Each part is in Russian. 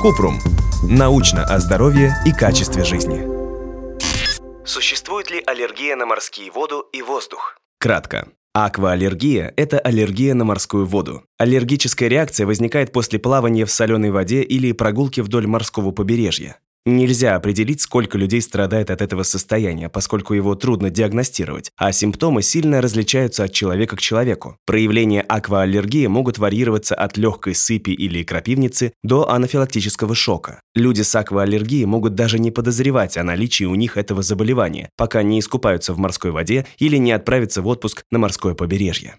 Купрум. Научно о здоровье и качестве жизни. Существует ли аллергия на морские воду и воздух? Кратко. Аквааллергия – это аллергия на морскую воду. Аллергическая реакция возникает после плавания в соленой воде или прогулки вдоль морского побережья. Нельзя определить, сколько людей страдает от этого состояния, поскольку его трудно диагностировать, а симптомы сильно различаются от человека к человеку. Проявления аквааллергии могут варьироваться от легкой сыпи или крапивницы до анафилактического шока. Люди с аквааллергией могут даже не подозревать о наличии у них этого заболевания, пока не искупаются в морской воде или не отправятся в отпуск на морское побережье.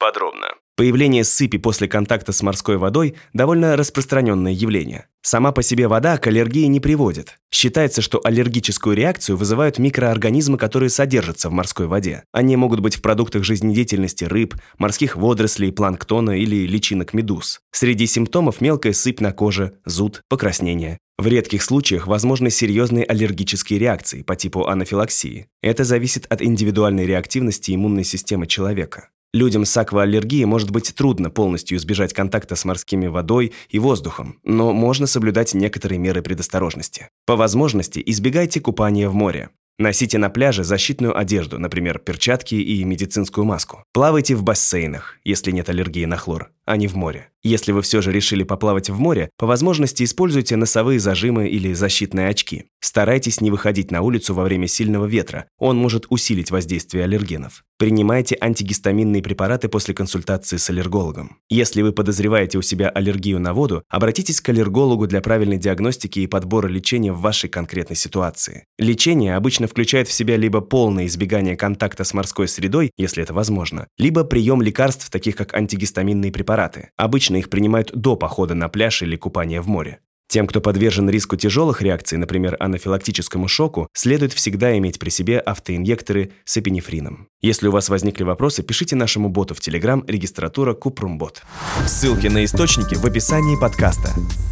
Подробно. Появление сыпи после контакта с морской водой – довольно распространенное явление. Сама по себе вода к аллергии не приводит. Считается, что аллергическую реакцию вызывают микроорганизмы, которые содержатся в морской воде. Они могут быть в продуктах жизнедеятельности рыб, морских водорослей, планктона или личинок медуз. Среди симптомов мелкая сыпь на коже, зуд, покраснение. В редких случаях возможны серьезные аллергические реакции по типу анафилаксии. Это зависит от индивидуальной реактивности иммунной системы человека. Людям с аквааллергией может быть трудно полностью избежать контакта с морскими водой и воздухом, но можно соблюдать некоторые меры предосторожности. По возможности избегайте купания в море. Носите на пляже защитную одежду, например, перчатки и медицинскую маску. Плавайте в бассейнах, если нет аллергии на хлор, а не в море. Если вы все же решили поплавать в море, по возможности используйте носовые зажимы или защитные очки. Старайтесь не выходить на улицу во время сильного ветра, он может усилить воздействие аллергенов. Принимайте антигистаминные препараты после консультации с аллергологом. Если вы подозреваете у себя аллергию на воду, обратитесь к аллергологу для правильной диагностики и подбора лечения в вашей конкретной ситуации. Лечение обычно включает в себя либо полное избегание контакта с морской средой, если это возможно, либо прием лекарств, таких как антигистаминные препараты. Обычно их принимают до похода на пляж или купания в море. Тем, кто подвержен риску тяжелых реакций, например, анафилактическому шоку, следует всегда иметь при себе автоинъекторы с эпинефрином. Если у вас возникли вопросы, пишите нашему боту в Telegram регистратура Купрумбот. Ссылки на источники в описании подкаста.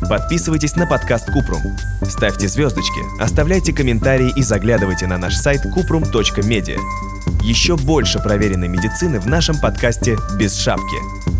Подписывайтесь на подкаст Купрум. Ставьте звездочки, оставляйте комментарии и заглядывайте на наш сайт kuprum.media. Еще больше проверенной медицины в нашем подкасте «Без шапки».